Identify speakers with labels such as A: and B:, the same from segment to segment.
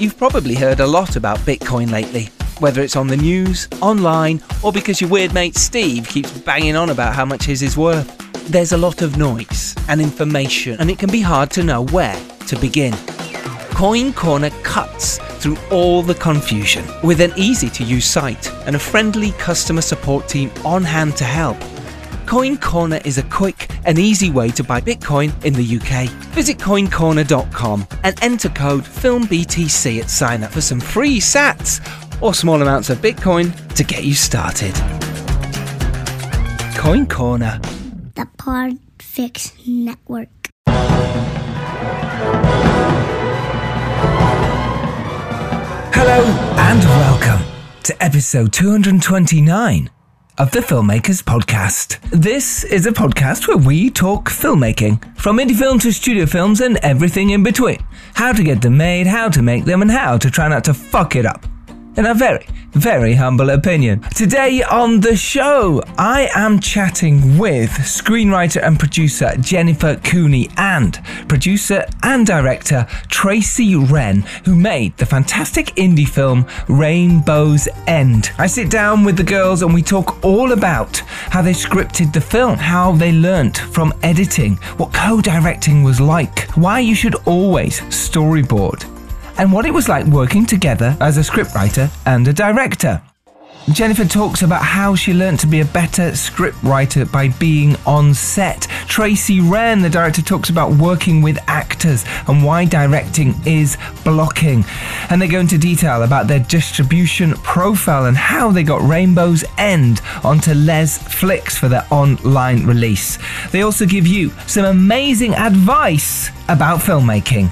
A: You've probably heard a lot about Bitcoin lately, whether it's on the news, online, or because your weird mate Steve keeps banging on about how much his is worth. There's a lot of noise and information, and it can be hard to know where to begin. Coin Corner cuts through all the confusion with an easy to use site and a friendly customer support team on hand to help. Coin Corner is a quick and easy way to buy Bitcoin in the UK. Visit coincorner.com and enter code FILMBTC at sign up for some free sats or small amounts of Bitcoin to get you started. Coin Corner.
B: The Podfix Network.
A: Hello and welcome to episode 229 of the Filmmakers Podcast. This is a podcast where we talk filmmaking, from indie film to studio films and everything in between. How to get them made, how to make them, and how to try not to fuck it up. In a very, very humble opinion. Today on the show, I am chatting with screenwriter and producer Jennifer Cooney and producer and director Tracy Wren, who made the fantastic indie film Rainbow's End. I sit down with the girls and we talk all about how they scripted the film, how they learnt from editing, what co directing was like, why you should always storyboard and what it was like working together as a scriptwriter and a director. Jennifer talks about how she learned to be a better scriptwriter by being on set. Tracy Wren, the director, talks about working with actors and why directing is blocking. And they go into detail about their distribution profile and how they got Rainbow's End onto Lesflix for their online release. They also give you some amazing advice about filmmaking.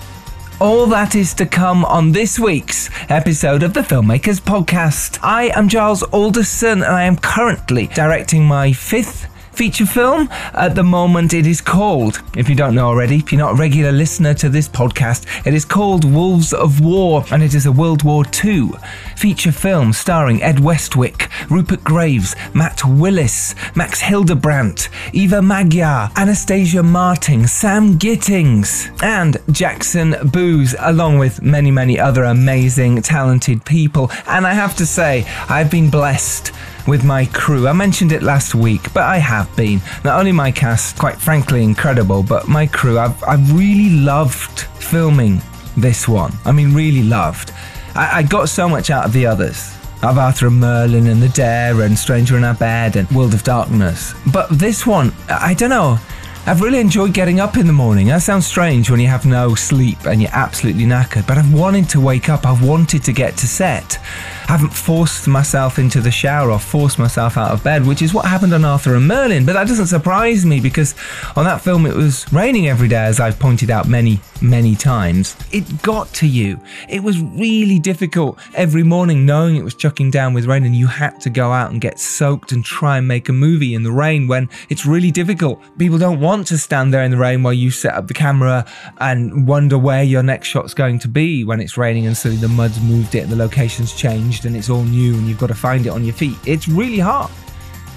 A: All that is to come on this week's episode of the Filmmakers Podcast. I am Giles Alderson and I am currently directing my fifth feature film. At the moment, it is called, if you don't know already, if you're not a regular listener to this podcast, it is called Wolves of War, and it is a World War II feature film starring Ed Westwick, Rupert Graves, Matt Willis, Max Hildebrandt, Eva Magyar, Anastasia Marting, Sam Gittins, and Jackson Bews, along with many, many other amazing, talented people. And I have to say, I've been blessed with my crew. I mentioned it last week, but I have been. Not only my cast, quite frankly, incredible, but my crew. I've, I've really loved filming this one. I mean, really loved. I, I got so much out of the others. Of Arthur and Merlin and The Dare and Stranger in Our Bed and World of Darkness. But this one, I don't know. I've really enjoyed getting up in the morning. That sounds strange when you have no sleep and you're absolutely knackered, but I've wanted to wake up. I've wanted to get to set. Haven't forced myself into the shower or forced myself out of bed, which is what happened on Arthur and Merlin. But that doesn't surprise me because on that film it was raining every day, as I've pointed out many, many times. It got to you. It was really difficult every morning knowing it was chucking down with rain and you had to go out and get soaked and try and make a movie in the rain when it's really difficult. People don't want to stand there in the rain while you set up the camera and wonder where your next shot's going to be when it's raining and suddenly the mud's moved it and the location's changed and it's all new and you've got to find it on your feet. It's really hard.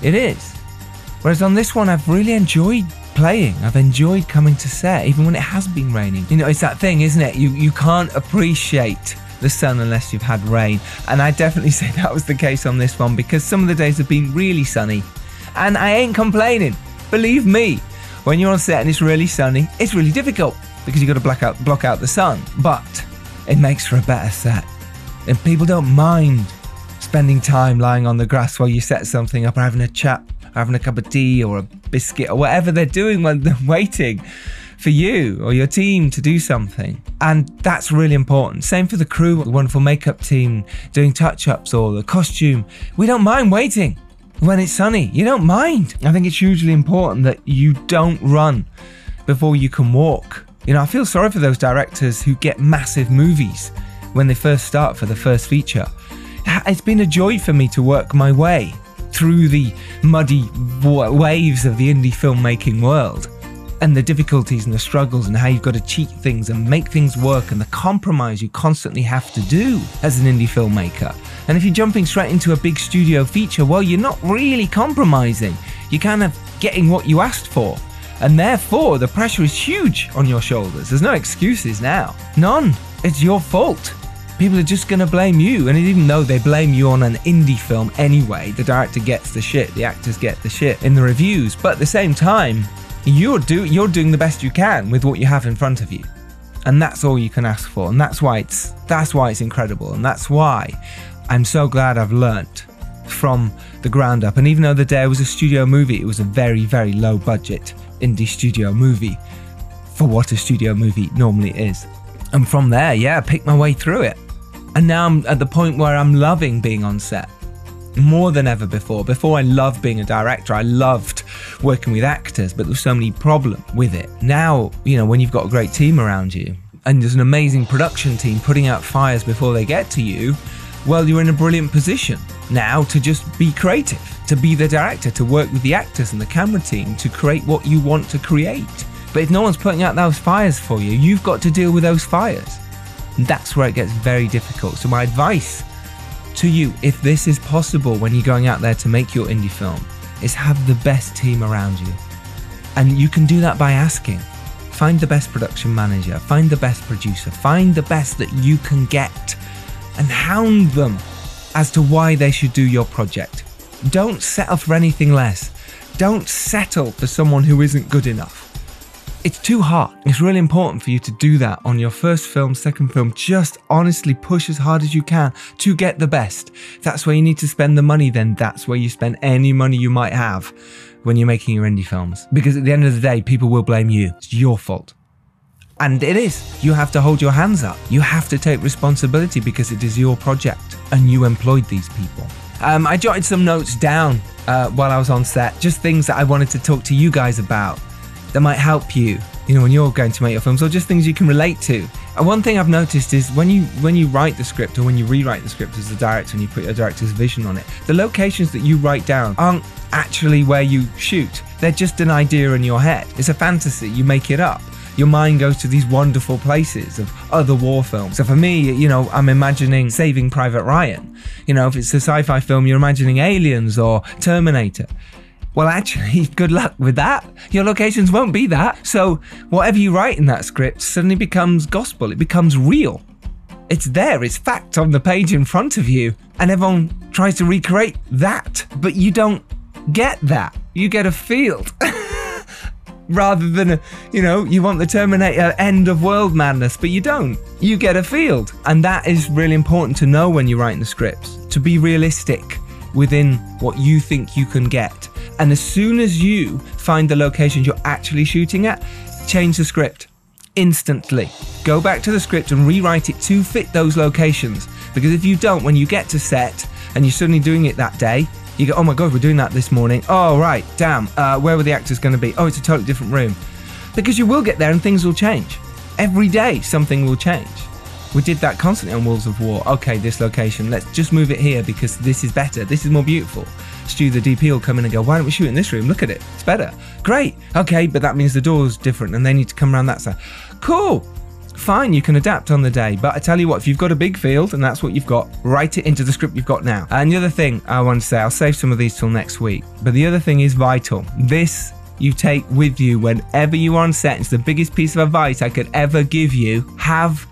A: It is. Whereas on this one, I've really enjoyed playing. I've enjoyed coming to set, even when it has been raining. You know, it's that thing, isn't it? You you can't appreciate the sun unless you've had rain. And I definitely say that was the case on this one because some of the days have been really sunny. And I ain't complaining. Believe me, when you're on set and it's really sunny, it's really difficult because you've got to block out block out the sun. But it makes for a better set. And people don't mind spending time lying on the grass while you set something up or having a chat, or having a cup of tea or a biscuit or whatever they're doing when they're waiting for you or your team to do something. And that's really important. Same for the crew, the wonderful makeup team doing touch ups or the costume. We don't mind waiting when it's sunny. You don't mind. I think it's hugely important that you don't run before you can walk. You know, I feel sorry for those directors who get massive movies when they first start for the first feature. It's been a joy for me to work my way through the muddy waves of the indie filmmaking world and the difficulties and the struggles and how you've got to cheat things and make things work and the compromise you constantly have to do as an indie filmmaker. And if you're jumping straight into a big studio feature, well, you're not really compromising. You're kind of getting what you asked for. And therefore, the pressure is huge on your shoulders. There's no excuses now. None. It's your fault People are just to blame you. And even though they blame you on an indie film anyway, the director gets the shit, the actors get the shit in the reviews. But at the same time, you're, do- you're doing the best you can with what you have in front of you. And that's all you can ask for. And that's why it's that's why it's incredible. And that's why I'm so glad I've learnt from the ground up. And even though the day was a studio movie, it was a very, very low budget indie studio movie for what a studio movie normally is. And from there, yeah, I picked my way through it. And now I'm at the point where I'm loving being on set more than ever before. Before I loved being a director, I loved working with actors, but there was so many problems with it. Now, you know, when you've got a great team around you and there's an amazing production team putting out fires before they get to you, well, you're in a brilliant position now to just be creative, to be the director, to work with the actors and the camera team to create what you want to create. But if no one's putting out those fires for you, you've got to deal with those fires. That's where it gets very difficult. So, my advice to you, if this is possible when you're going out there to make your indie film, is have the best team around you. And you can do that by asking. Find the best production manager, find the best producer, find the best that you can get and hound them as to why they should do your project. Don't settle for anything less. Don't settle for someone who isn't good enough. It's too hard. It's really important for you to do that on your first film, second film. Just honestly push as hard as you can to get the best. That's where you need to spend the money, then that's where you spend any money you might have when you're making your indie films. Because at the end of the day, people will blame you. It's your fault. And it is. You have to hold your hands up. You have to take responsibility because it is your project and you employed these people. Um, I jotted some notes down uh, while I was on set, just things that I wanted to talk to you guys about that might help you, you know, when you're going to make your films, or just things you can relate to. And one thing I've noticed is when you when you write the script or when you rewrite the script as a director and you put your director's vision on it, the locations that you write down aren't actually where you shoot. They're just an idea in your head. It's a fantasy. You make it up your mind goes to these wonderful places of other war films. So for me, you know, I'm imagining Saving Private Ryan. You know, if it's a sci fi film, you're imagining Aliens or Terminator. Well, actually, good luck with that. Your locations won't be that. So, whatever you write in that script suddenly becomes gospel, it becomes real. It's there, it's fact on the page in front of you, and everyone tries to recreate that, but you don't get that. You get a field. rather than, a, you know, you want the Terminator end of world madness, but you don't. You get a field. And that is really important to know when you're writing the scripts, to be realistic within what you think you can get. And as soon as you find the locations you're actually shooting at, change the script instantly. Go back to the script and rewrite it to fit those locations. Because if you don't, when you get to set and you're suddenly doing it that day, you go, oh my god, we're doing that this morning. Oh right, damn. Uh, where were the actors going to be? Oh, it's a totally different room. Because you will get there and things will change. Every day, something will change. We did that constantly on Wolves of War. Okay, this location, let's just move it here because this is better. This is more beautiful. Stu, the DP, will come in and go, why don't we shoot in this room? Look at it. It's better. Great. Okay, but that means the door's different and they need to come around that side. Cool fine, you can adapt on the day. But I tell you what, if you've got a big field and that's what you've got, write it into the script you've got now. And the other thing I want to say, I'll save some of these till next week. But the other thing is vital. This you take with you whenever you are on set. It's the biggest piece of advice I could ever give you. Have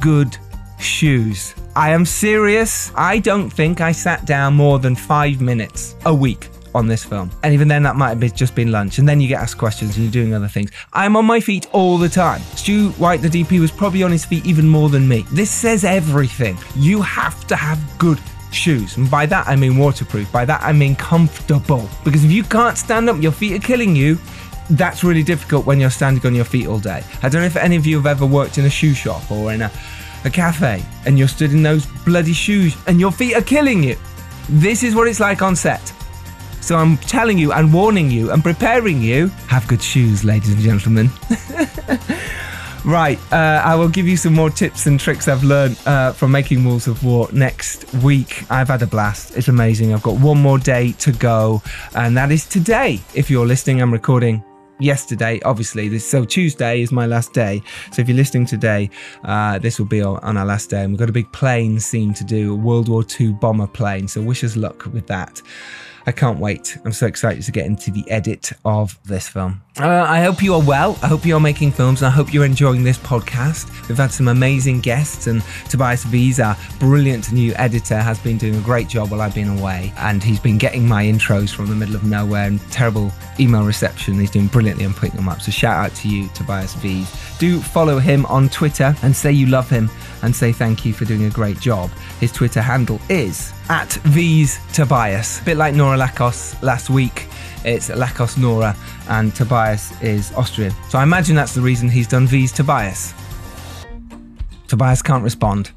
A: good shoes. I am serious. I don't think I sat down more than five minutes a week on this film. And even then, that might have just been lunch. And then you get asked questions and you're doing other things. I'm on my feet all the time. Stu White, the DP, was probably on his feet even more than me. This says everything. You have to have good shoes. And by that, I mean waterproof. By that, I mean comfortable. Because if you can't stand up, your feet are killing you. That's really difficult when you're standing on your feet all day. I don't know if any of you have ever worked in a shoe shop or in a, a cafe and you're stood in those bloody shoes and your feet are killing you. This is what it's like on set. So I'm telling you and warning you and preparing you have good shoes, ladies and gentlemen. right, uh, I will give you some more tips and tricks I've learned uh, from making Wolves of War next week. I've had a blast. It's amazing. I've got one more day to go, and that is today. If you're listening, I'm recording yesterday obviously this so tuesday is my last day. So if you're listening today uh, this will be on our last day and we've got a big plane scene to do a world war ii bomber plane. So wish us luck with that I can't wait. I'm so excited to get into the edit of this film. Uh, I hope you are well. I hope you're making films and I hope you're enjoying this podcast. We've had some amazing guests, and Tobias Wies, our brilliant new editor, has been doing a great job while I've been away. And he's been getting my intros from the middle of nowhere and terrible email reception. He's doing brilliantly on putting them up. So shout out to you, Tobias Wies. Do follow him on Twitter and say you love him and say thank you for doing a great job. His Twitter handle is at V's Tobias. A bit like Nora Lakos last week. It's Lakos Nora and Tobias is Austrian. So I imagine that's the reason he's done V's Tobias. Tobias can't respond.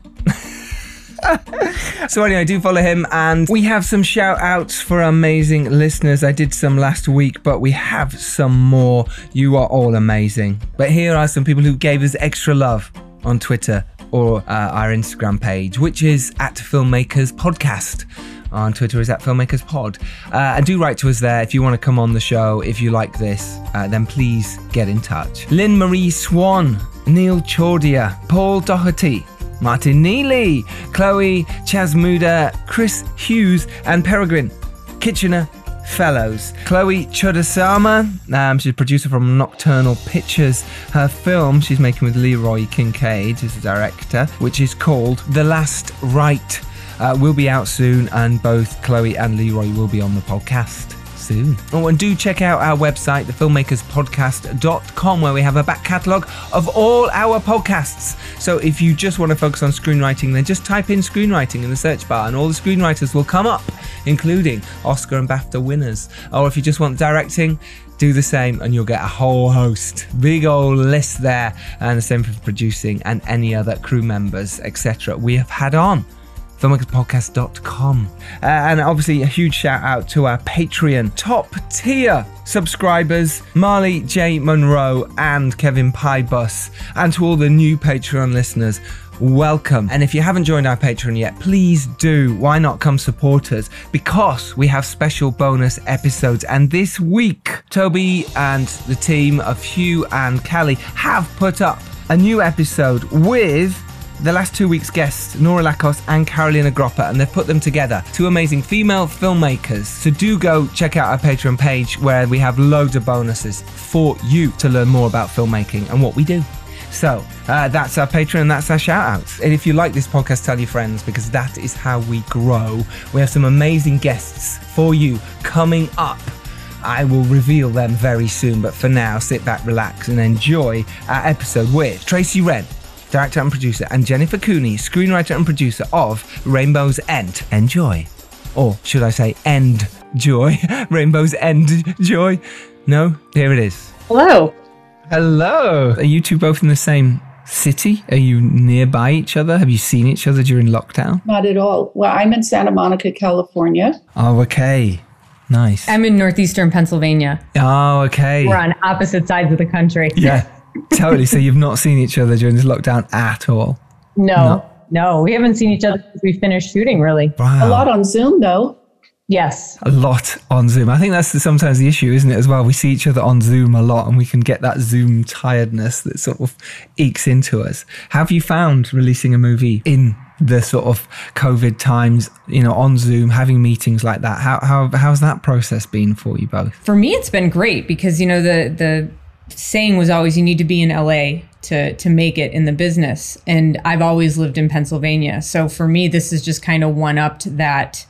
A: so anyway, do follow him, and we have some shout outs for amazing listeners. I did some last week, but we have some more. You are all amazing. But here are some people who gave us extra love on Twitter or uh, our Instagram page, which is at Filmmakers Podcast. On Twitter is at Filmmakers Pod. Uh, and do write to us there if you want to come on the show. If you like this, uh, then please get in touch. Lynn Marie Swan, Neil Chordia, Paul Doherty, Martin Neely, Chloe Chasmuda, Chris Hughes, and Peregrine Kitchener Fellows. Chloe Chudasama, um, she's a producer from Nocturnal Pictures. Her film she's making with Leroy Kincaid is the director, which is called The Last Rite. Uh, will be out soon, and both Chloe and Leroy will be on the podcast soon. Oh, and do check out our website, thefilmmakerspodcast.com, where we have a back catalogue of all our podcasts. So if you just want to focus on screenwriting, then just type in screenwriting in the search bar, and all the screenwriters will come up, including Oscar and BAFTA winners. Or if you just want directing, do the same and you'll get a whole host big old list there and the same for producing and any other crew members etc we have had on filmmakerspodcast.com. Uh, and obviously, a huge shout out to our Patreon top tier subscribers, Marley J. Monroe and Kevin Pybus, and to all the new Patreon listeners. Welcome. And if you haven't joined our Patreon yet, please do. Why not come support us? Because we have special bonus episodes. And this week, Toby and the team of Hugh and Callie have put up a new episode with the last two weeks' guests, Nora Lakos and Carolina Gropper, and they've put them together. Two amazing female filmmakers. So do go check out our Patreon page where we have loads of bonuses for you to learn more about filmmaking and what we do. So uh, that's our Patreon that's our shout outs. And if you like this podcast, tell your friends because that is how we grow. We have some amazing guests for you coming up. I will reveal them very soon, but for now, sit back, relax, and enjoy our episode with Tracy Wren, director and producer, and Jennifer Cooney, screenwriter and producer of Rainbow's End. Enjoy. Or should I say, End Joy? Rainbow's End Joy? No? Here it is.
C: Hello.
A: Hello. Are you two both in the same city? Are you nearby each other? Have you seen each other during lockdown?
C: Not at all. Well, I'm in Santa Monica, California.
A: Oh, okay. Nice.
D: I'm in northeastern Pennsylvania.
A: Oh, okay.
D: We're on opposite sides of the country.
A: Yeah, totally. So you've not seen each other during this lockdown at all?
D: No,
A: No.
D: no, we haven't seen each other since we finished shooting, really.
A: Wow.
C: A lot on Zoom, though.
D: Yes.
A: a lot on Zoom. I think that's the, sometimes the issue, isn't it? As well, we see each other on Zoom a lot, and we can get that Zoom tiredness that sort of ekes into us. Have you found releasing a movie in the sort of COVID times, you know, on Zoom, having meetings like that? How how how's that process been for you both?
D: For me, it's been great because, you know, the, the saying was always you need to be in LA to, to make it in the business. And I've always lived in Pennsylvania. So for me, this is just kind of one upped that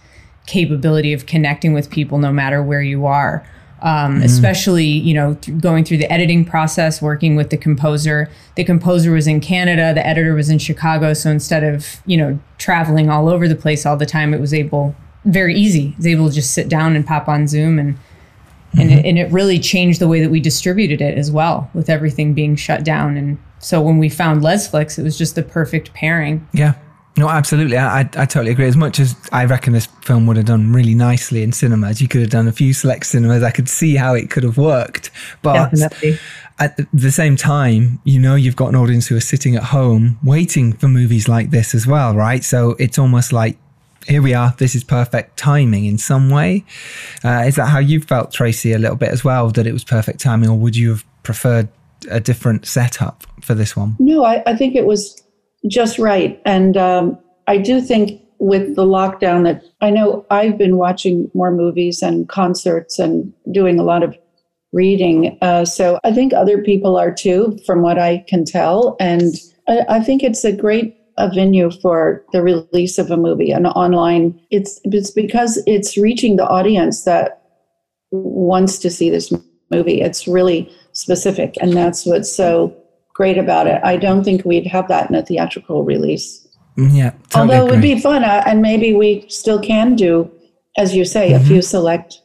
D: capability of connecting with people no matter where you are. Um, especially you know th- going through the editing process working with the composer the composer was in canada the editor was in chicago so instead of you know traveling all over the place all the time it was able very easy it was able to just sit down and pop on zoom and and, it, mm-hmm. and it really changed the way that we distributed it as well with everything being shut down and so when we found lesflix it was just the perfect pairing
A: Yeah. No, absolutely. I, I, I totally agree. As much as I reckon this film would have done really nicely in cinemas, you could have done a few select cinemas. I could see how it could have worked. But
D: Definitely.
A: at the same time, you know, you've got an audience who are sitting at home waiting for movies like this as well, right? So it's almost like, here we are. This is perfect timing in some way. Uh, is that how you felt, Tracy, a little bit as well, that it was perfect timing, or would you have preferred a different setup for this one?
C: No, I, I think it was just right. And um, I do think with the lockdown that I know I've been watching more movies and concerts and doing a lot of reading. Uh, so I think other people are too, from what I can tell. And I, I think it's a great a venue for the release of a movie an online. It's it's because it's reaching the audience that wants to see this movie. It's really specific, and that's what's so great about it. I don't think we'd have that in a theatrical release.
A: Mm, Yeah. Totally
C: Although it would be fun, uh, and maybe we still can do, as you say,
A: Mm-hmm.
C: a few select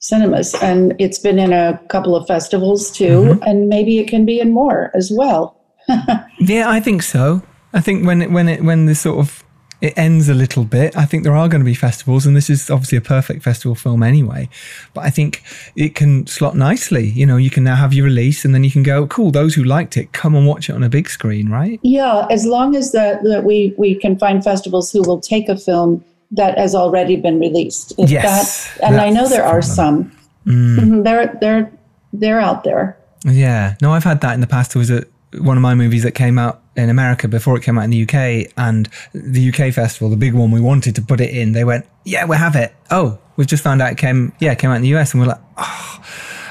C: cinemas. And it's been in a couple of festivals too,
A: Mm-hmm.
C: and maybe it can be in more as well.
A: Yeah, I think so. I think when it when it when this sort of it ends a little bit, I think there are going to be festivals, and this is obviously a perfect festival film anyway. But I think it can slot nicely. You know, you can now have your release, and then you can go, cool. Those who liked it, come and watch it on a big screen, right?
C: Yeah, as long as that, that we, we can find festivals who will take a film that has already been released. If
A: Yes,
C: that, and I know there are some. Mhm, They're they're they're out there.
A: Yeah. No, I've had that in the past. It was a one of my movies that came out in America before it came out in the UK, and the UK festival, the big one, we wanted to put it in. They went, "Yeah, we have it." Oh, we've just found out it came. Yeah, it came out in the US, and we're like, "Oh,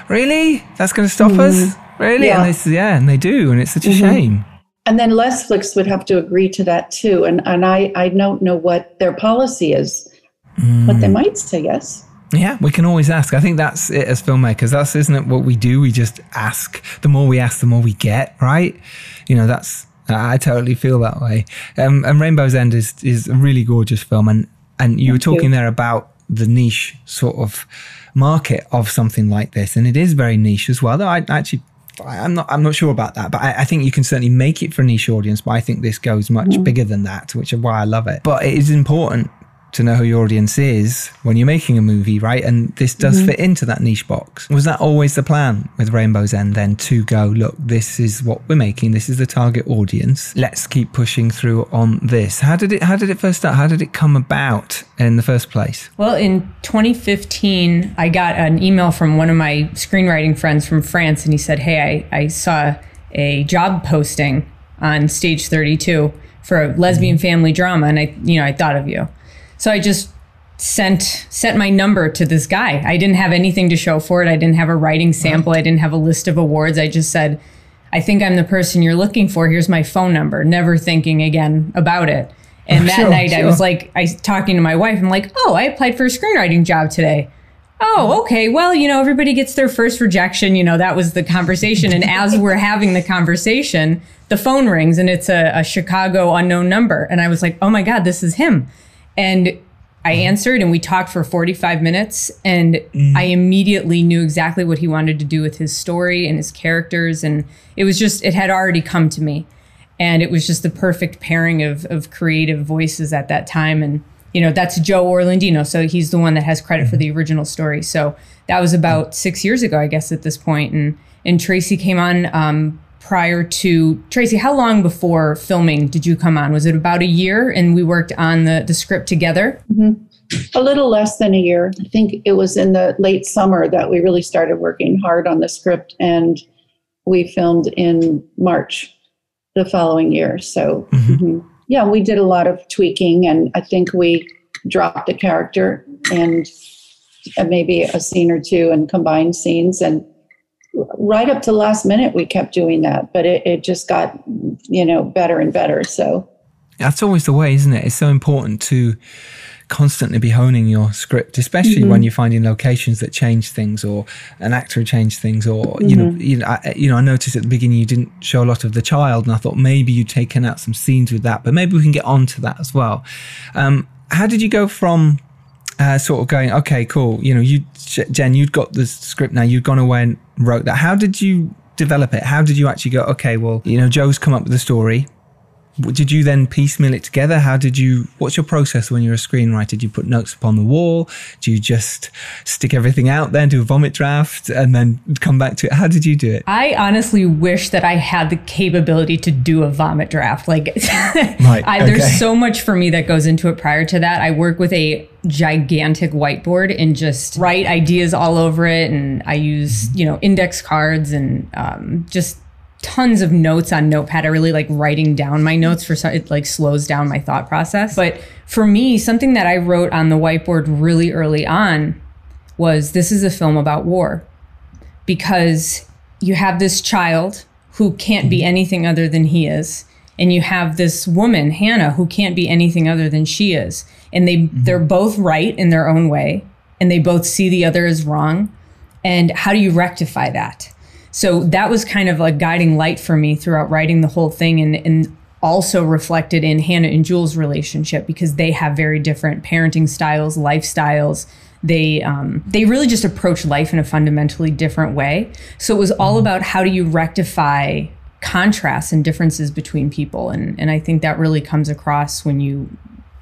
A: really? That's going to stop us? Mm-hmm. Really?"
C: Yeah.
A: And it's yeah, and they do, and it's such a mm-hmm. shame.
C: And then Lesflix would have to agree to that too. And and I, I don't know what their policy is, but they mm. might say yes.
A: Yeah, we can always ask. I think that's it as filmmakers. That's isn't it what we do? We just ask. The more we ask, the more we get. Right? You know, that's I totally feel that way. Um, and Rainbow's End is is a really gorgeous film, and and you were
C: Thank you.
A: talking there about the niche sort of market of something like this, and it is very niche as well. Though I actually. I'm not. I'm not sure about that, but I, I think you can certainly make it for a niche audience. But I think this goes much bigger than that, which is why I love it. But it is important to know who your audience is when you're making a movie, right? And this does mm-hmm. fit into that niche box. Was that always the plan with Rainbow's End then to go, look, this is what we're making, this is the target audience. Let's keep pushing through on this. How did it how did it first start? How did it come about in the first place?
D: Well, in 2015, I got an email from one of my screenwriting friends from France, and he said, Hey, I, I saw a job posting on Stage 32 for a lesbian mm-hmm. family drama, and I, you know, I thought of you. So I just sent sent my number to this guy. I didn't have anything to show for it. I didn't have a writing sample. I didn't have a list of awards. I just said, I think I'm the person you're looking for. Here's my phone number. Never thinking again about it. And that
A: Sure,
D: night I was like, I talking to my wife. I'm like, oh, I applied for a screenwriting job today. Oh, okay. Well, you know, everybody gets their first rejection. You know, that was the conversation. And as we're having the conversation, the phone rings and it's a, a Chicago unknown number. And I was like, oh my God, this is him. And I mm-hmm. answered and we talked for 45 minutes. And mm. I immediately knew exactly what he wanted to do with his story and his characters. And it was just, it had already come to me. And it was just the perfect pairing of, of creative voices at that time. And, you know, that's Joe Orlandino. So he's the one that has credit for mm-hmm. the original story. So that was about mm. six years ago, I guess, at this point. And, and Tracy came on um, prior to Tracy. How long before filming did you come on? Was it about a year? And we worked on the, the script together?
C: A little less than a year. I think it was in the late summer that we really started working hard on the script, and we filmed in March the following year. So, mhm. yeah, we did a lot of tweaking, and I think we dropped a character and maybe a scene or two and combined scenes. And right up to last minute, we kept doing that, but it, it just got, you know, better and better. So,
A: That's always the way, isn't it? It's so important to constantly be honing your script, especially when you're finding locations that change things, or an actor who changed things, or you know, you know, I, you know. I noticed at the beginning you didn't show a lot of the child, and I thought maybe you'd taken out some scenes with that, but maybe we can get on to that as well. Um, how did you go from? Uh, sort of going, okay, cool. You know, you, Jen, you'd got the script now. You'd gone away and wrote that. How did you develop it? How did you actually go? Okay, well, you know, Joe's come up with the story. Did you then piecemeal it together? How did you? What's your process when you're a screenwriter? Do you put notes upon the wall? Do you just stick everything out there, do a vomit draft, and then come back to it? How did you do it?
D: I honestly wish that I had the capability to do a vomit draft. Like,
A: Right,
D: I, there's
A: okay.
D: so much for me that goes into it prior to that. I work with a gigantic whiteboard and just write ideas all over it. And I use, you know, index cards and um, just tons of notes on notepad. I really like writing down my notes for some it like slows down my thought process. But for me something that i wrote on the whiteboard really early on was this is a film about war. Because you have this child who can't be anything other than he is and you have this woman hannah who can't be anything other than she is. And they mm-hmm. they're both right in their own way and they both see the other as wrong. And how do you rectify that so that was kind of a guiding light for me throughout writing the whole thing and, and also reflected in hannah and jules relationship because they have very different parenting styles lifestyles. They um, they really just approach life in a fundamentally different way. So it was all about how do you rectify contrasts and differences between people. And and i think that really comes across when you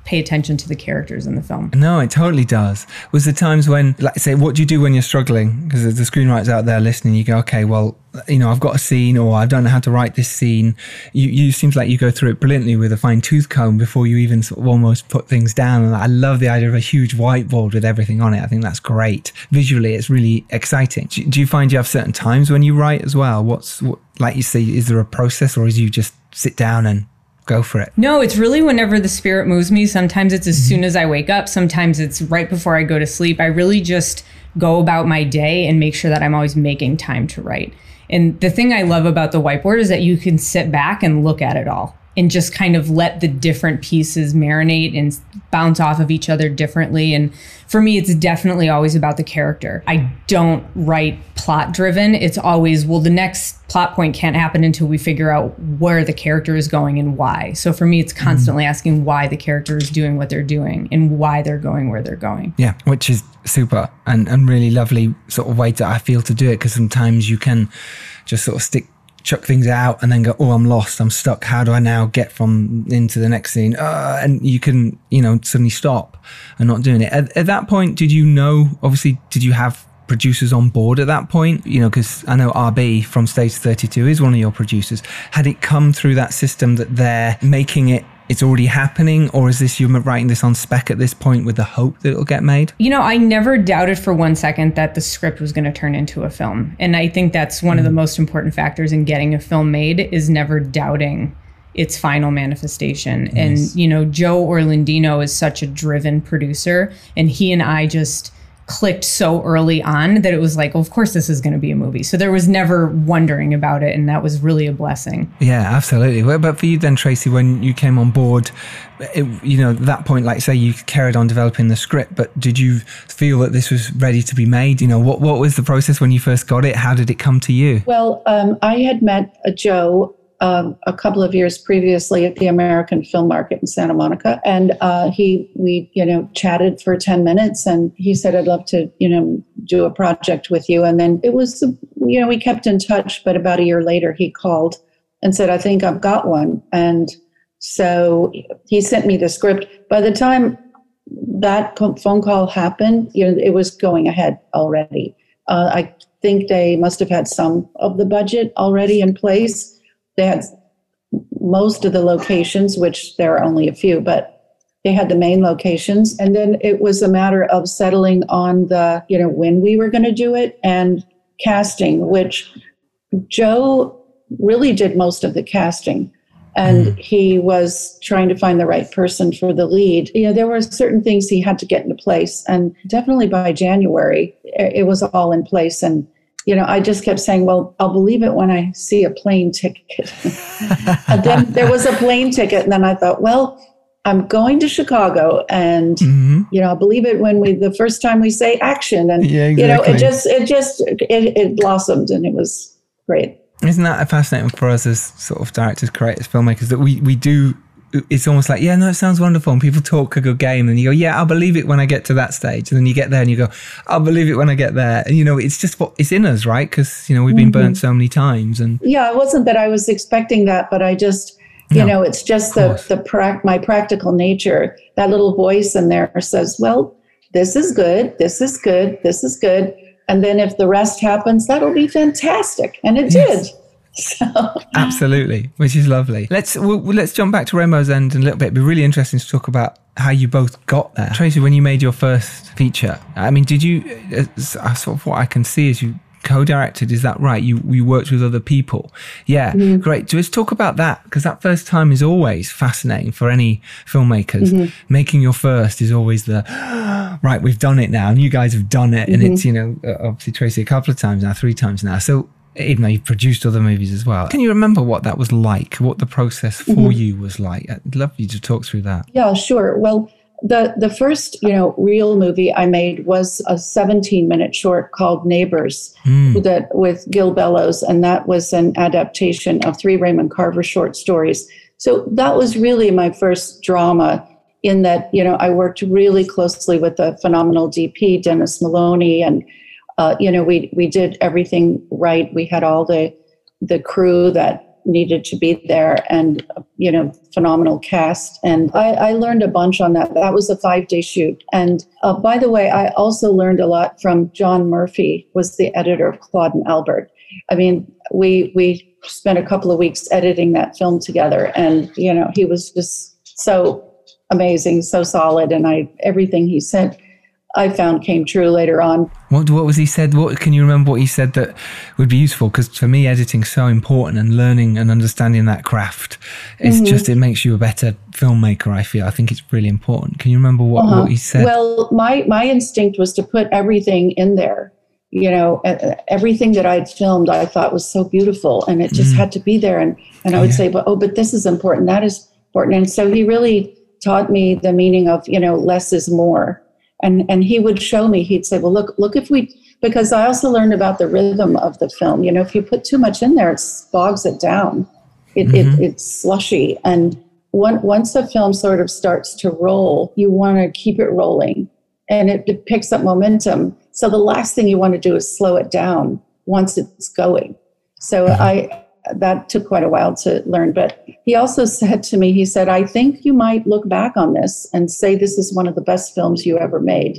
D: pay attention to the characters in the film
A: No, it totally does. Was the times when, like, say, what do you do when you're struggling? Because the screenwriters out there listening, you go, okay, well, you know, I've got a scene, or I don't know how to write this scene. You, you seems like you go through it brilliantly with a fine tooth comb before you even sort of almost put things down. And I love the idea of a huge whiteboard with everything on it. I think that's great. Visually, it's really exciting. Do, do you find you have certain times when you write as well? What's what, like you say? Is there a process, or is you just sit down and go for it?
D: No, it's really whenever the spirit moves me. Sometimes it's as mm-hmm. soon as I wake up, sometimes it's right before I go to sleep. I really just go about my day and make sure that I'm always making time to write. And the thing I love about the whiteboard is that you can sit back and look at it all and just kind of let the different pieces marinate and bounce off of each other differently. And for me, it's definitely always about the character. I don't write plot driven. It's always, well, the next plot point can't happen until we figure out where the character is going and why. So for me, it's constantly mm-hmm. asking why the character is doing what they're doing and why they're going where they're going.
A: Yeah, which is super and, and really lovely sort of way that I feel to do it because sometimes you can just sort of stick chuck things out and then go, oh, I'm lost, I'm stuck. How do I now get from into the next scene? Uh, and you can, you know, suddenly stop and not doing it. At, at that point, did you know? Obviously, did you have producers on board at that point? You know, because I know RB from Stage 32 is one of your producers. Had it come through that system that they're making it? It's already happening, or is this you writing this on spec at this point with the hope that it'll get made?
D: You know, I never doubted for one second that the script was going to turn into a film. And I think that's one of the mm-hmm. most important factors in getting a film made is never doubting its final manifestation. And, you know, Joe Orlandino is such a driven producer, and he and I just clicked so early on that it was like, well, of course, this is going to be a movie. So there was never wondering about it. And that was really a blessing.
A: Yeah, absolutely. Well, but for you then, Tracy, when you came on board, it, you know, that point, like say you carried on developing the script, but did you feel that this was ready to be made? You know, what, what was the process when you first got it? How did it come to you?
C: Well, um, I had met uh, Joe um, a couple of years previously at the American Film Market in Santa Monica, and uh, he we you know chatted for ten minutes, and he said I'd love to you know do a project with you, and then it was you know we kept in touch, but about a year later he called and said I think I've got one, and so he sent me the script. By the time that phone call happened, you know it was going ahead already. Uh, I think they must have had some of the budget already in place they had most of the locations, which there are only a few, but they had the main locations. And then it was a matter of settling on the, you know, when we were going to do it and casting, which Joe really did most of the casting. And hmm. he was trying to find the right person for the lead. You know, there were certain things he had to get into place. And definitely by January, it it was all in place. And you know, I just kept saying, well, I'll believe it when I see a plane ticket. and then there was a plane ticket. And then I thought, well, I'm going to Chicago and,
A: Mm-hmm.
C: you know, I'll believe it when we, the first time we say action and,
A: Yeah,
C: you know, it just, it just, it, it blossomed and it was great.
A: Isn't that fascinating for us as sort of directors, creators, filmmakers that we we do? It's almost like yeah, no, it sounds wonderful, and people talk a good game, and you go, yeah, I'll believe it when I get to that stage, and then you get there and you go, I'll believe it when I get there, and you know, it's just what it's in us, right? Because you know we've been burnt mm-hmm. so many times, and
C: Yeah, it wasn't that I was expecting that, but I just, you
A: No,
C: know, it's just the the prac my practical nature. That little voice in there says, "Well, this is good. This is good. This is good." And then if the rest happens, that'll be fantastic, and it
A: Yes.
C: did. So
A: Absolutely, which is lovely. Let's we'll, let's jump back to Rainbow's End in a little bit. It'd be really interesting to talk about how you both got there. Tracy, when you made your first feature, I mean, did you? Sort of what I can see is you co-directed. Is that right? You you worked with other people. Yeah,
C: Mm-hmm.
A: great. So let's talk about that because that first time is always fascinating for any filmmakers.
C: Mm-hmm.
A: Making your first is always the right. We've done it now, and you guys have done it, and
C: Mm-hmm.
A: it's you know uh, obviously Tracy a couple of times now, three times now. So. Even though you've produced other movies as well, can you remember what that was like? What the process for
C: Mm-hmm.
A: you was like? I'd love you to talk through that.
C: Yeah, sure. Well, the the first you know real movie I made was a 17 minute short called Neighbors that with Gil Bellows, and that was an adaptation of three Raymond Carver short stories. So that was really my first drama. In that, you know, I worked really closely with the phenomenal DP Dennis Maloney, and uh, you know, we we did everything right. We had all the the crew that needed to be there and you know phenomenal cast. And i, I learned a bunch on that. That was a five day shoot. And uh, by the way i also learned a lot from john murphy was the editor of claude and albert. I mean we we spent a couple of weeks editing that film together and you know he was just so amazing so solid. And i everything he said i found came true later on
A: What what was he said? What can you remember? What he said that would be useful? Because for me, editing's so important, and learning and understanding that craft, it's
C: Mm-hmm.
A: just it makes you a better filmmaker. I feel. I think it's really important. Can you remember what, what he said?
C: Uh-huh. Well, my my instinct was to put everything in there. You know, everything that I'd filmed, I thought was so beautiful, and it
A: Mm.
C: just had to be there. And and I would say, but oh, but this is important. That is important. And so he really taught me the meaning of you know less is more. And and he would show me. He'd say, well, look, look if we because I also learned about the rhythm of the film. You know, if you put too much in there, it bogs it down. It, it mm-hmm. it's slushy and one, once the film sort of starts to roll, you want to keep it rolling and it, it picks up momentum. So the last thing you want to do is slow it down once it's going. So uh-huh. I that took quite a while to learn. But he also said to me, he said, I think you might look back on this and say this is one of the best films you ever made.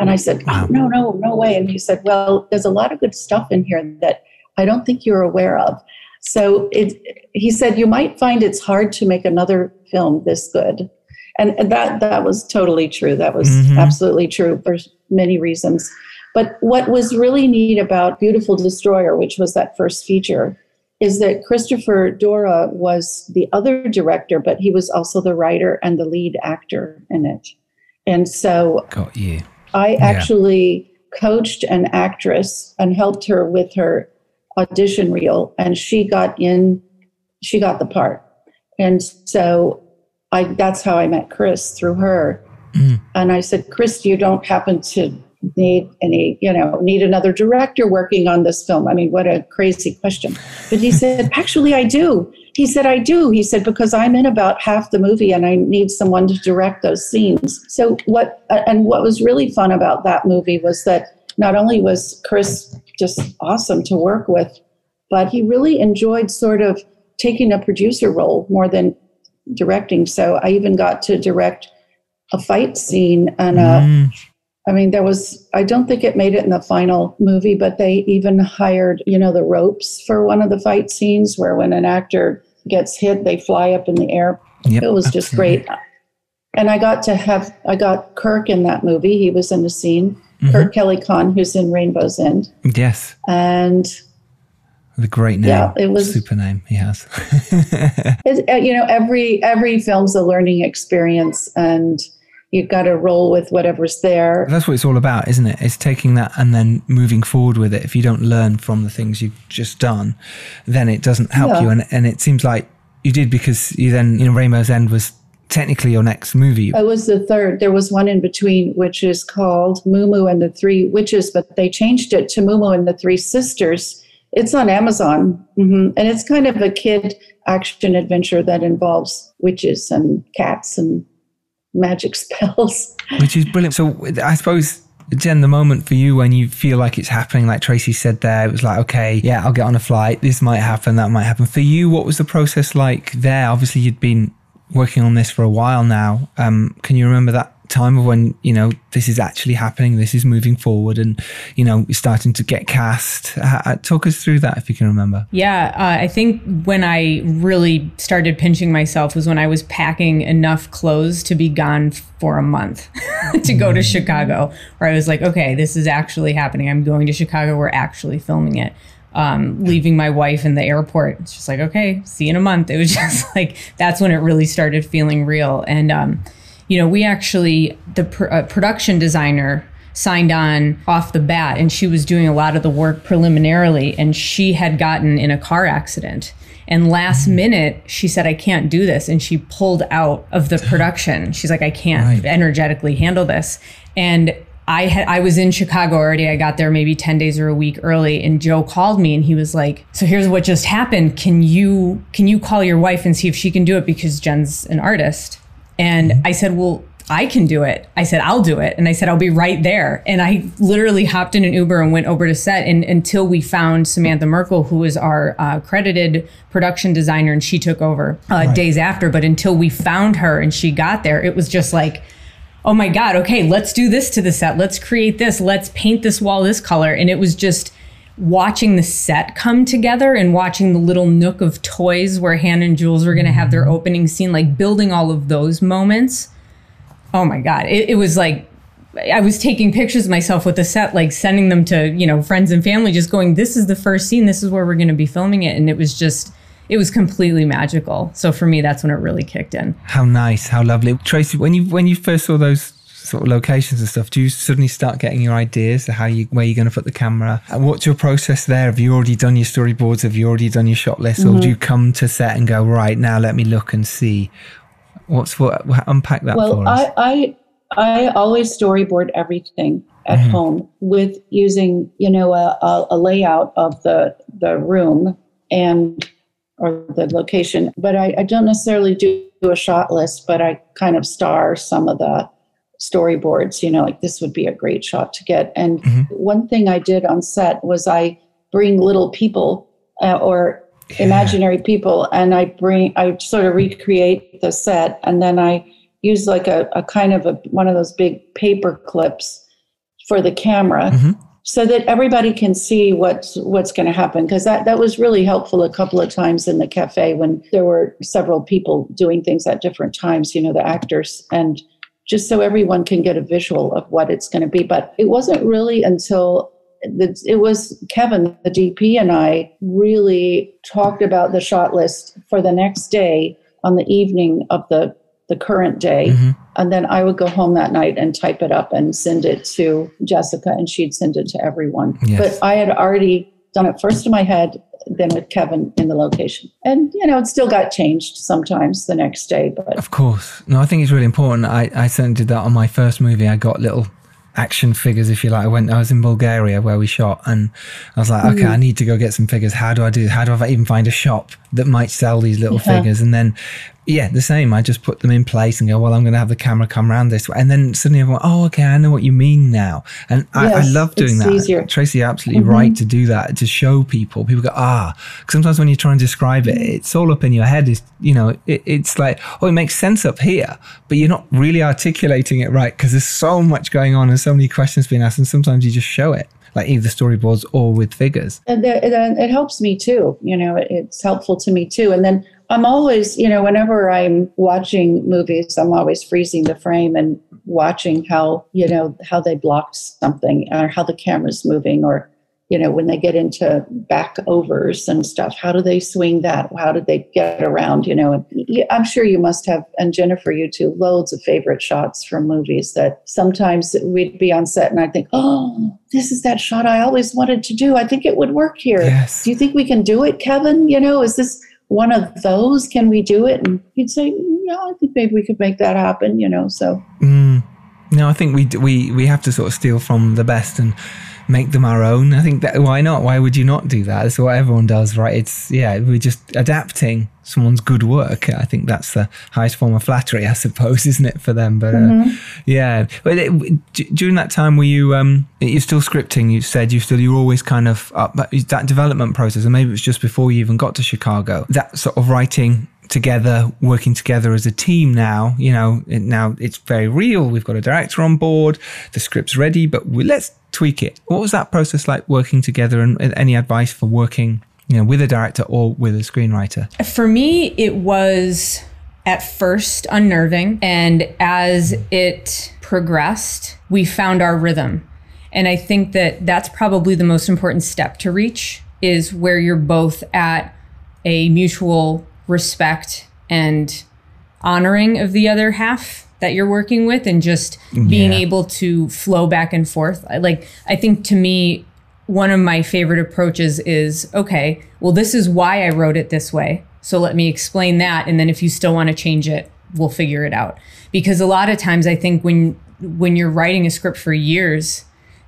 C: And I said, oh, no, no, no way. And he said, well, there's a lot of good stuff in here that I don't think you're aware of. So it, he said, you might find it's hard to make another film this good. And that, that was totally true. That was
A: Mhm.
C: absolutely true for many reasons. But what was really neat about Beautiful Destroyer, which was that first feature, is that Christopher Dora was the other director, but he was also the writer and the lead actor in it. And so
A: Got you.
C: I actually coached an actress and helped her with her audition reel, and she got in, she got the part. And so I that's how I met Chris through her. Mm. And I said, Chris, you don't happen to need any, you know, need another director working on this film. I mean, what a crazy question. But he said, actually, I do. He said, I do. He said, because I'm in about half the movie and I need someone to direct those scenes. So what, and what was really fun about that movie was that not only was Chris just awesome to work with, but he really enjoyed sort of taking a producer role more than directing. So I even got to direct a fight scene and a,
A: Mm.
C: I mean, there was, I don't think it made it in the final movie, but they even hired, you know, the ropes for one of the fight scenes where when an actor gets hit, they fly up in the air.
A: Yep,
C: it was just great. And I got to have, I got Kirk in that movie. He was in the scene.
A: Mm-hmm.
C: Kirk Kelly Khan, who's in Rainbow's End.
A: Yes.
C: And
A: The great name.
C: Yeah, it was-
A: super name he has.
C: it, uh, you know, every every film's a learning experience, and you've got to roll with whatever's there.
A: That's what it's all about, isn't it? It's taking that and then moving forward with it. If you don't learn from the things you've just done, then it doesn't help
C: Yeah.
A: you. And and it seems like you did because you then, you know, Rainbow's End was technically your next movie.
C: It was the third. There was one in between, which is called Moo and the Three Witches, but they changed it to Moo and the Three Sisters. It's on Amazon, hmm and it's kind of a kid action adventure that involves witches and cats and magic spells.
A: which is brilliant. So I suppose. Jen, the moment for you when you feel like it's happening, like Tracy said there, it was like, okay, yeah, I'll get on a flight. This might happen, that might happen. For you, what was the process like there? Obviously, you'd been working on this for a while now. Um, can you remember that time of when you know this is actually happening this is moving forward and you know starting to get cast? Uh, talk us through that if you can remember.
D: Yeah uh, i think when i really started pinching myself was when i was packing enough clothes to be gone for a month to go to chicago where i was like okay this is actually happening. I'm going to chicago. We're actually filming it um, leaving my wife in the airport. It's just like, okay, see you in a month. It was just like, that's when it really started feeling real. And, um, you know, we actually, the pr- uh, production designer signed on off the bat and she was doing a lot of the work preliminarily and she had gotten in a car accident. And last mm. minute, she said, I can't do this. And she pulled out of the production. She's like, I can't right. energetically handle this. And I had I was in Chicago already. I got there maybe 10 days or a week early and Joe called me and he was like, "So here's what just happened. Can you can you call your wife and see if she can do it because Jen's an artist?" And I said, Well, I can do it. I said, I'll do it. And I said, I'll be right there. And I literally hopped in an Uber and went over to set. And until we found Samantha Merkel, who was our uh, credited production designer, and she took over uh, right. days after. But until we found her and she got there, it was just like, oh my God, okay, let's do this to the set. Let's create this. Let's paint this wall this color. And it was just, watching the set come together and watching the little nook of toys where Hannah and Jules were going to have their mm-hmm. opening scene, like building all of those moments. Oh my God. It, it, was like, I was taking pictures of myself with the set, like sending them to, you know, friends and family, just going, this is the first scene. This is where we're going to be filming it. And it was just, it was completely magical. So for me, that's when it really kicked in.
A: How nice. How lovely. Tracy, when you, when you first saw those sort of locations and stuff, do you suddenly start getting your ideas of how you where you're going to put the camera? And what's your process there? Have you already done your storyboards? Have you already done your shot list, mm-hmm. or do you come to set and go right now? Let me look and see. What's what? Unpack that
C: well,
A: for us.
C: I, I I always storyboard everything at mm-hmm. home with using you know a, a, a layout of the the room and or the location, but I, I don't necessarily do a shot list, but I kind of star some of the storyboards, you know, like this would be a great shot to get. And mm-hmm. one thing I did on set was I bring little people uh, or yeah. imaginary people and I bring, I sort of recreate the set and then I use like a, a kind of a, one of those big paper clips for the camera. Mm-hmm. So that everybody can see what's what's going to happen, because that, that was really helpful a couple of times in the cafe when there were several people doing things at different times. You know, the actors and just so everyone can get a visual of what it's going to be. But it wasn't really until the, it was Kevin, the DP, and I really talked about the shot list for the next day on the evening of the the current day. Mm-hmm. And then I would go home that night and type it up and send it to Jessica, and she'd send it to everyone. Yes. But I had already done it first in my head then with Kevin in the location. And, you know, it still got changed sometimes the next day. But
A: Of course. No, I think it's really important. I, I certainly did that on my first movie. I got little action figures, if you like. I went, I was in Bulgaria where we shot, and I was like, okay, mm. I need to go get some figures. How do I do? How do I even find a shop that might sell these little yeah. figures? And then yeah, the same. I just put them in place and go, well, I'm going to have the camera come around this way. And then suddenly everyone, oh, okay, I know what you mean now. And I, yes, I love doing that. Easier. Tracy, absolutely mm-hmm. right to do that, to show people. People go, ah, sometimes when you try and describe it, it's all up in your head. It's, you know, it, it's like, oh, it makes sense up here, but you're not really articulating it right because there's so much going on and so many questions being asked. And sometimes you just show it like either storyboards or with figures.
C: And it, it helps me too. You know, it's helpful to me too. And then I'm always, you know, whenever I'm watching movies, I'm always freezing the frame and watching how, you know, how they blocked something or how the camera's moving or, you know, when they get into back overs and stuff, how do they swing that? How did they get around, you know? And I'm sure you must have, and Jennifer, you too, loads of favorite shots from movies that sometimes we'd be on set and I'd think, oh, this is that shot I always wanted to do. I think it would work here. Yes. Do you think we can do it, Kevin? You know, is this, one of those can we do it and he'd say yeah i think maybe we could make that happen you know so
A: mm. no i think we we we have to sort of steal from the best and make them our own i think that why not why would you not do that that's what everyone does right it's yeah we're just adapting someone's good work. I think that's the highest form of flattery, I suppose, isn't it for them? But uh, mm-hmm. yeah, but it, d- during that time, were you um, you're still scripting? You said you still you're always kind of up that development process, and maybe it was just before you even got to Chicago. That sort of writing together, working together as a team now. You know, it, now it's very real. We've got a director on board, the script's ready, but we, let's tweak it. What was that process like working together and, and any advice for working, you know, with a director or with a screenwriter?
D: For me, it was at first unnerving. And as it progressed, we found our rhythm. And I think that that's probably the most important step to reach is where you're both at a mutual respect and honoring of the other half that you're working with and just being
A: Yeah.
D: able to flow back and forth. I- Like I think to me one of my favorite approaches is okay, well this is why I wrote it this way. So let me explain that and then if you still want to change it, we'll figure it out. Because a lot of times I think when when you're writing a script for years,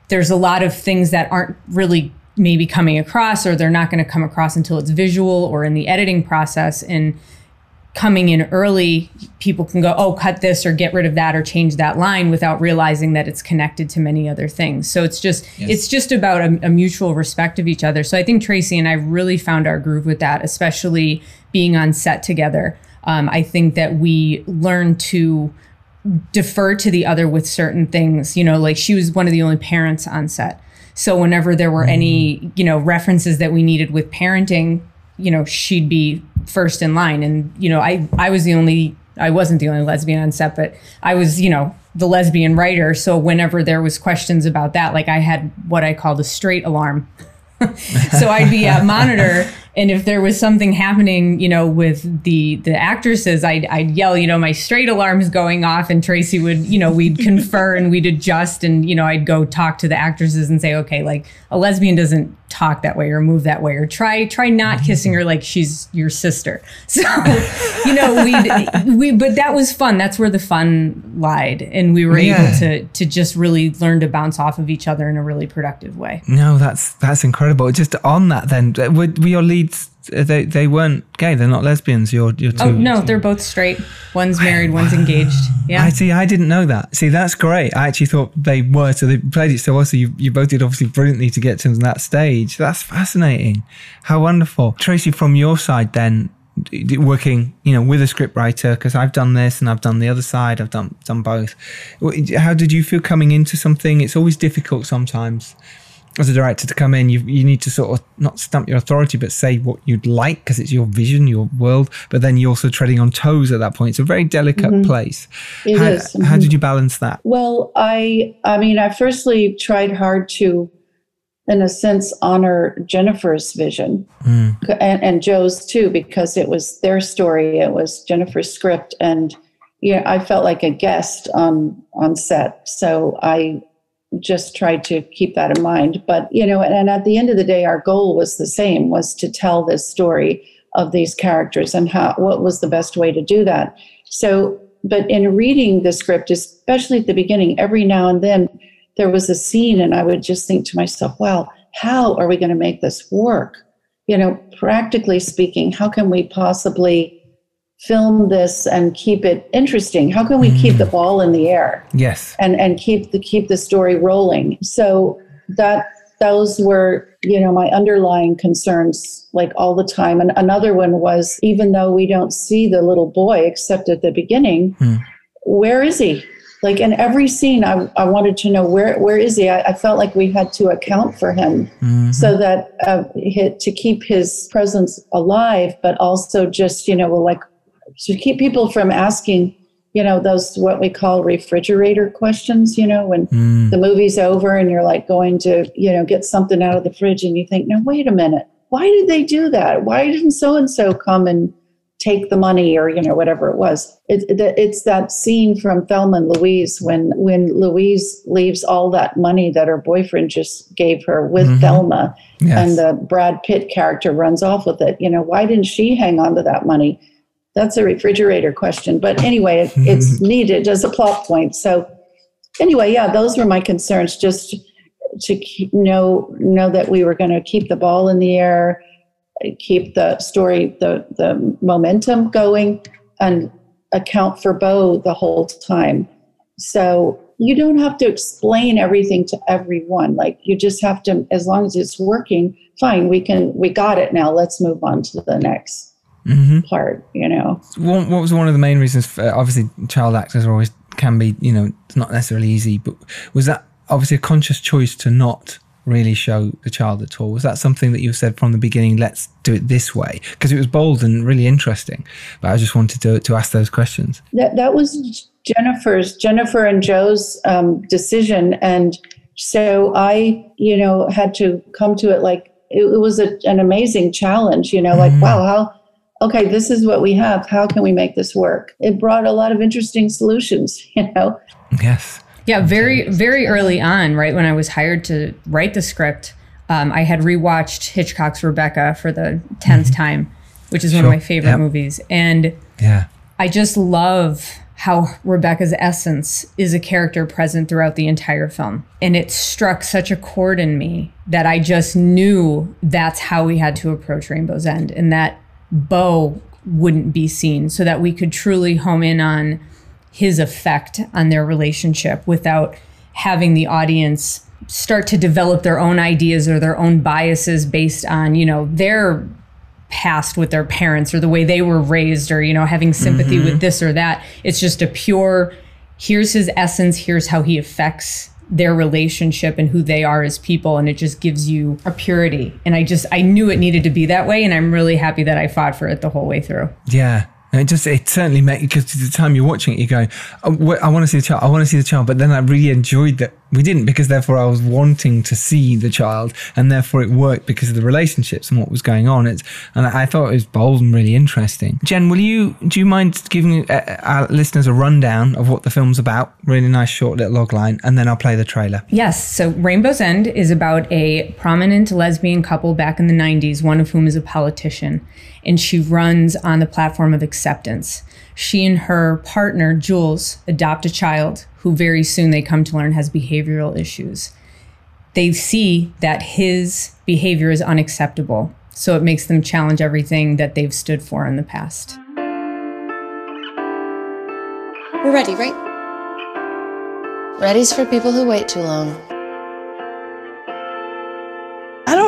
D: there's a lot of things that aren't really maybe coming across or they're not going to come across until it's visual or in the editing process. And coming in early people can go oh cut this or get rid of that or change that line without realizing that it's connected to many other things. So it's just it's just about a, a mutual respect of each other. So i think tracy and i really found our groove with that especially being on set together. Um, i think that we learned to defer to the other with certain things. You know like she was one of the only parents on set so whenever there were any mm. you know references that we needed with parenting you know she'd be first in line. And you know i i was the only i wasn't the only lesbian on set but i was you know the lesbian writer. So whenever there was questions about that like i had what i called a straight alarm. So I'd be at monitor, and if there was something happening, you know, with the the actresses, I'd I'd yell, you know, my straight alarm is going off, and Tracy would, you know, we'd confer and we'd adjust, and you know, I'd go talk to the actresses and say, okay, like a lesbian doesn't talk that way or move that way, or try try not mm-hmm. kissing her like she's your sister. So, you know, we we, but that was fun. That's where the fun lied, and we were
A: Yeah.
D: able to to just really learn to bounce off of each other in a really productive way.
A: No, that's that's incredible. Just on that, then, would, were, were your leads? They they weren't gay. They're not lesbians. You're you're oh, two.
D: Oh no, they're both straight. One's married, one's engaged. Yeah.
A: I see. I didn't know that. See, that's great. I actually thought they were. So they played it so well. So you, you both did obviously brilliantly to get to that stage. That's fascinating. How wonderful, Tracy. From your side, then working, you know, with a script writer because I've done this and I've done the other side. I've done done both. How did you feel coming into something? It's always difficult sometimes. As a director to come in, you you need to sort of not stamp your authority, but say what you'd like because it's your vision, your world. But then you're also treading on toes at that point. It's a very delicate mm-hmm. place.
C: It
A: how,
C: is.
A: how did mm-hmm. you balance that?
C: Well, I I mean, I firstly tried hard to, in a sense, honor Jennifer's vision mm. and, and Joe's too, because it was their story. It was Jennifer's script, and yeah, I felt like a guest on on set. So I just tried to keep that in mind. But you know, and, and at the end of the day, our goal was the same: was to tell this story of these characters and how what was the best way to do that. So, but in reading the script, especially at the beginning, every now and then there was a scene, and I would just think to myself, "Well, how are we going to make this work?" You know, practically speaking, how can we possibly film this and keep it interesting? How can we keep the mm. ball in the air?
A: Yes.
C: and and keep the keep the story rolling. So that those were you know my underlying concerns like all the time. And another one was even though we don't see the little boy except at the beginning, hmm. where is he? Like in every scene, I, I wanted to know where where is he. I, I felt like we had to account for him mm-hmm. so that uh, he, to keep his presence alive, but also just you know like to keep people from asking you know those what we call refrigerator questions you know when hmm. the movie's over and you're like going to you know get something out of the fridge and you think no wait a minute. Why did they do that? Why didn't so and so come and take the money or you know whatever it was? It, it, it's that scene from thelma and louise when when louise leaves all that money that her boyfriend just gave her with mm-hmm. thelma
A: Yes.
C: and the brad pitt character runs off with it. You know why didn't she hang on to that money that's a refrigerator question. But anyway, it, it's needed as a plot point. So anyway, yeah, those were my concerns. Just to keep, know know that we were going to keep the ball in the air, keep the story, the the momentum going, and account for Bo the whole time. So you don't have to explain everything to everyone. Like you just have to, as long as it's working, fine. We can, we got it now. Let's move on to the next. Part, you know.
A: What, what was one of the main reasons? For, obviously, child actors are always can be, you know, it's not necessarily easy, but was that obviously a conscious choice to not really show the child at all? Was that something that you said from the beginning? Let's do it this way because it was bold and really interesting. But I just wanted to to ask those questions.
C: That that was Jennifer's Jennifer and Joe's um, decision, and so I, you know, had to come to it like it, it was a, an amazing challenge. You know, like wow, how okay, this is what we have. How can we make this work? It brought a lot of interesting solutions. You know.
A: Yes.
D: Yeah, very very early on, right when I was hired to write the script, um, I had rewatched Hitchcock's Rebecca for the 10th time, which is one of my favorite
A: Yep.
D: movies, and
A: Yeah.
D: I just love how Rebecca's essence is a character present throughout the entire film. And it struck such a chord in me that I just knew that's how we had to approach Rainbow's End and that Bo wouldn't be seen so that we could truly home in on his effect on their relationship without having the audience start to develop their own ideas or their own biases based on, you know, their past with their parents or the way they were raised or you know having sympathy mm-hmm. with this or that. It's just a pure here's his essence here's how he affects their relationship and who they are as people and it just gives you a purity and i just i knew it needed to be that way and i'm really happy that i fought for it the whole way through
A: Yeah. And It just it certainly made because the time you're watching it, you're going, oh, I want to see the child, I want to see the child, but then I really enjoyed that we didn't because therefore I was wanting to see the child, and therefore it worked because of the relationships and what was going on. It's and I thought it was bold and really interesting. Jen, will you do you mind giving uh, our listeners a rundown of what the film's about? Really nice short little log line, and then I'll play the trailer.
D: Yes. So Rainbow's End is about a prominent lesbian couple back in the 90s, one of whom is a politician, and she runs on the platform of acceptance. She and her partner, Jules, adopt a child who very soon they come to learn has behavioral issues. They see that his behavior is unacceptable. So it makes them challenge everything that they've stood for in the past.
E: We're ready, right? Ready's for people who wait too long.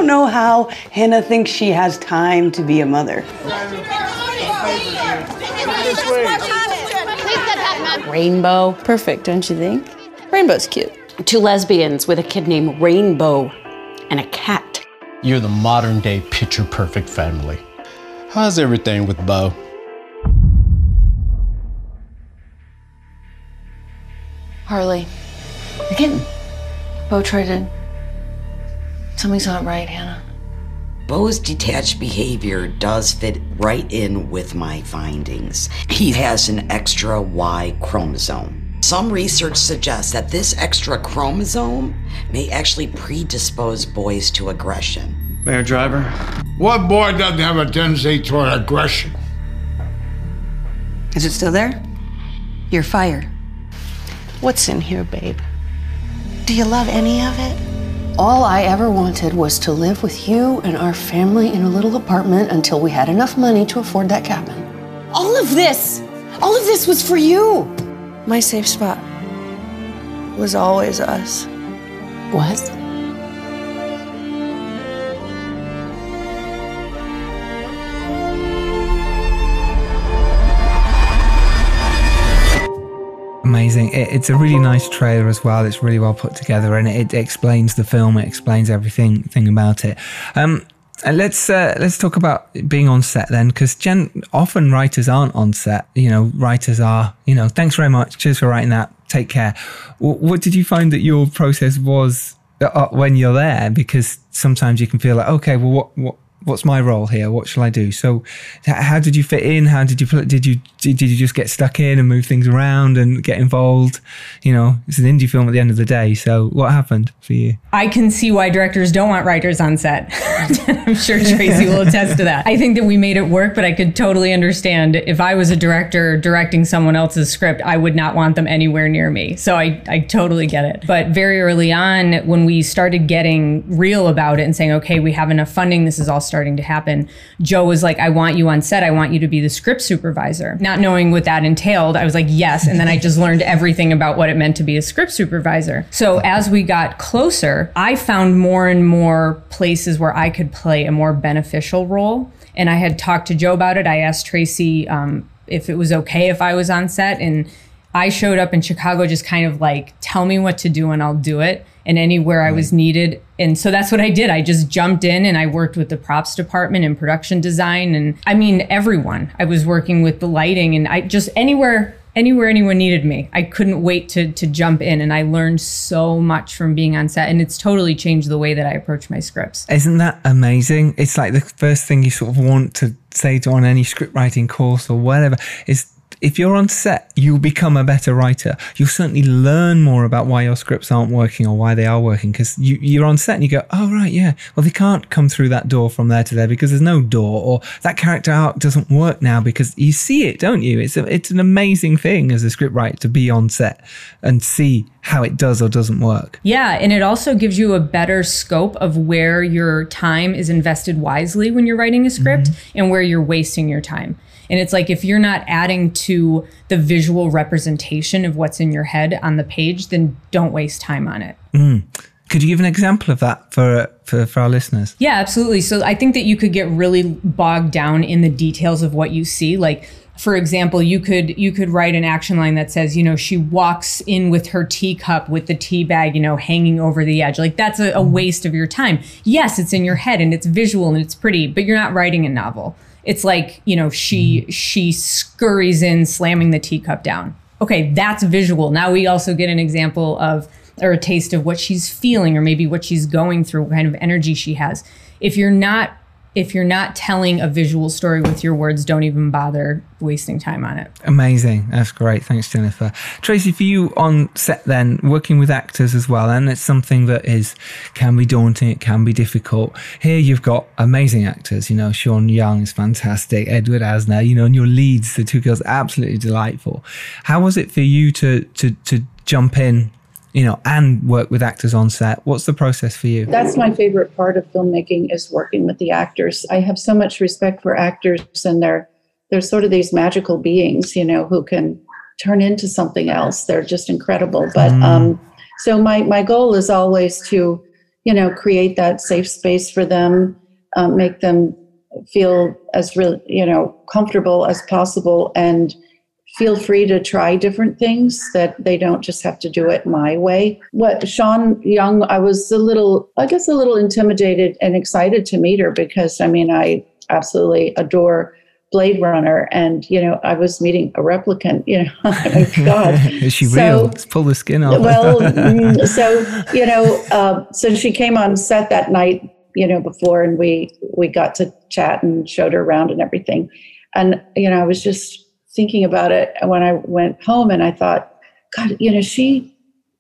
F: Don't know how Hannah thinks she has time to be a mother. Rainbow. Perfect, don't you think? Rainbow's cute.
G: Two lesbians with a kid named Rainbow and a cat.
H: You're the modern day picture perfect family. How's everything with Bo?
E: Harley. The kitten. Bo tried to. Something's not right, Hannah.
I: Bo's detached behavior does fit right in with my findings. He has an extra Y chromosome. Some research suggests that this extra chromosome may actually predispose boys to aggression.
J: Mayor Driver? What boy doesn't have a tendency toward aggression?
F: Is it still there? You're fired. What's in here, babe? Do you love any of it?
E: All I ever wanted was to live with you and our family in a little apartment until we had enough money to afford that cabin.
G: All of this, all of this was for you.
F: My safe spot was always us.
E: What?
A: Amazing. It, it's a really nice trailer as well. It's really well put together and it, it explains the film. It explains everything thing about it. Um, and let's uh, let's talk about being on set then, because Jen, often writers aren't on set. You know, writers are. You know, thanks very much. Cheers for writing that. Take care. W- what did you find that your process was uh, when you're there? Because sometimes you can feel like, okay, well, what what what's my role here? What shall I do? So, how did you fit in? How did you did you did, you just get stuck in and move things around and get involved? You know, it's an indie film at the end of the day. So, what happened for you?
D: I can see why directors don't want writers on set. I'm sure Tracy will attest to that. I think that we made it work, but I could totally understand if I was a director directing someone else's script, I would not want them anywhere near me. So I, I totally get it. But very early on, when we started getting real about it and saying, okay, we have enough funding, this is all starting to happen, Joe was like, I want you on set. I want you to be the script supervisor. Not knowing what that entailed, I was like, yes. And then I just learned everything about what it meant to be a script supervisor. So as we got closer, I found more and more places where I could play a more beneficial role. And I had talked to Joe about it. I asked Tracy um, if it was okay if I was on set. And I showed up in Chicago just kind of like, tell me what to do and I'll do it. And anywhere I was needed. And so that's what I did. I just jumped in and I worked with the props department and production design. And I mean, everyone. I was working with the lighting and I just anywhere anywhere anyone needed me. I couldn't wait to to jump in and I learned so much from being on set and it's totally changed the way that I approach my scripts.
A: Isn't that amazing? It's like the first thing you sort of want to say to on any script writing course or whatever is if you're on set, you become a better writer. You'll certainly learn more about why your scripts aren't working or why they are working because you, you're on set and you go, oh, right, yeah. Well, they can't come through that door from there to there because there's no door or that character arc doesn't work now because you see it, don't you? It's, a, it's an amazing thing as a script writer to be on set and see how it does or doesn't work.
D: Yeah, and it also gives you a better scope of where your time is invested wisely when you're writing a script mm-hmm. and where you're wasting your time. And it's like if you're not adding to the visual representation of what's in your head on the page, then don't waste time on it.
A: Mm. Could you give an example of that for, for for our listeners?
D: Yeah, absolutely. So I think that you could get really bogged down in the details of what you see. Like for example, you could you could write an action line that says, you know, she walks in with her teacup with the tea bag, you know, hanging over the edge. Like that's a, a waste of your time. Yes, it's in your head and it's visual and it's pretty, but you're not writing a novel it's like you know she mm-hmm. she scurries in slamming the teacup down. Okay that's visual. Now we also get an example of or a taste of what she's feeling or maybe what she's going through what kind of energy she has. If you're not if you're not telling a visual story with your words, don't even bother wasting time on it.
A: Amazing. That's great. Thanks, Jennifer. Tracy, for you on set then, working with actors as well, and it's something that is can be daunting, it can be difficult. Here you've got amazing actors, you know, Sean Young is fantastic, Edward Asner, you know, and your leads, the two girls, absolutely delightful. How was it for you to to to jump in you know, and work with actors on set. What's the process for you?
C: That's my favorite part of filmmaking is working with the actors. I have so much respect for actors and they're they're sort of these magical beings, you know, who can turn into something else. They're just incredible. But mm. um, so my my goal is always to, you know, create that safe space for them, um, make them feel as real, you know, comfortable as possible and feel free to try different things that they don't just have to do it my way. What Sean Young, I was a little, I guess, a little intimidated and excited to meet her because I mean, I absolutely adore Blade Runner, and you know, I was meeting a replicant. You know, oh God,
A: is she so, real? Let's pull the skin off.
C: well, mm, so you know, uh, so she came on set that night, you know, before, and we we got to chat and showed her around and everything, and you know, I was just thinking about it when I went home and I thought, God, you know, she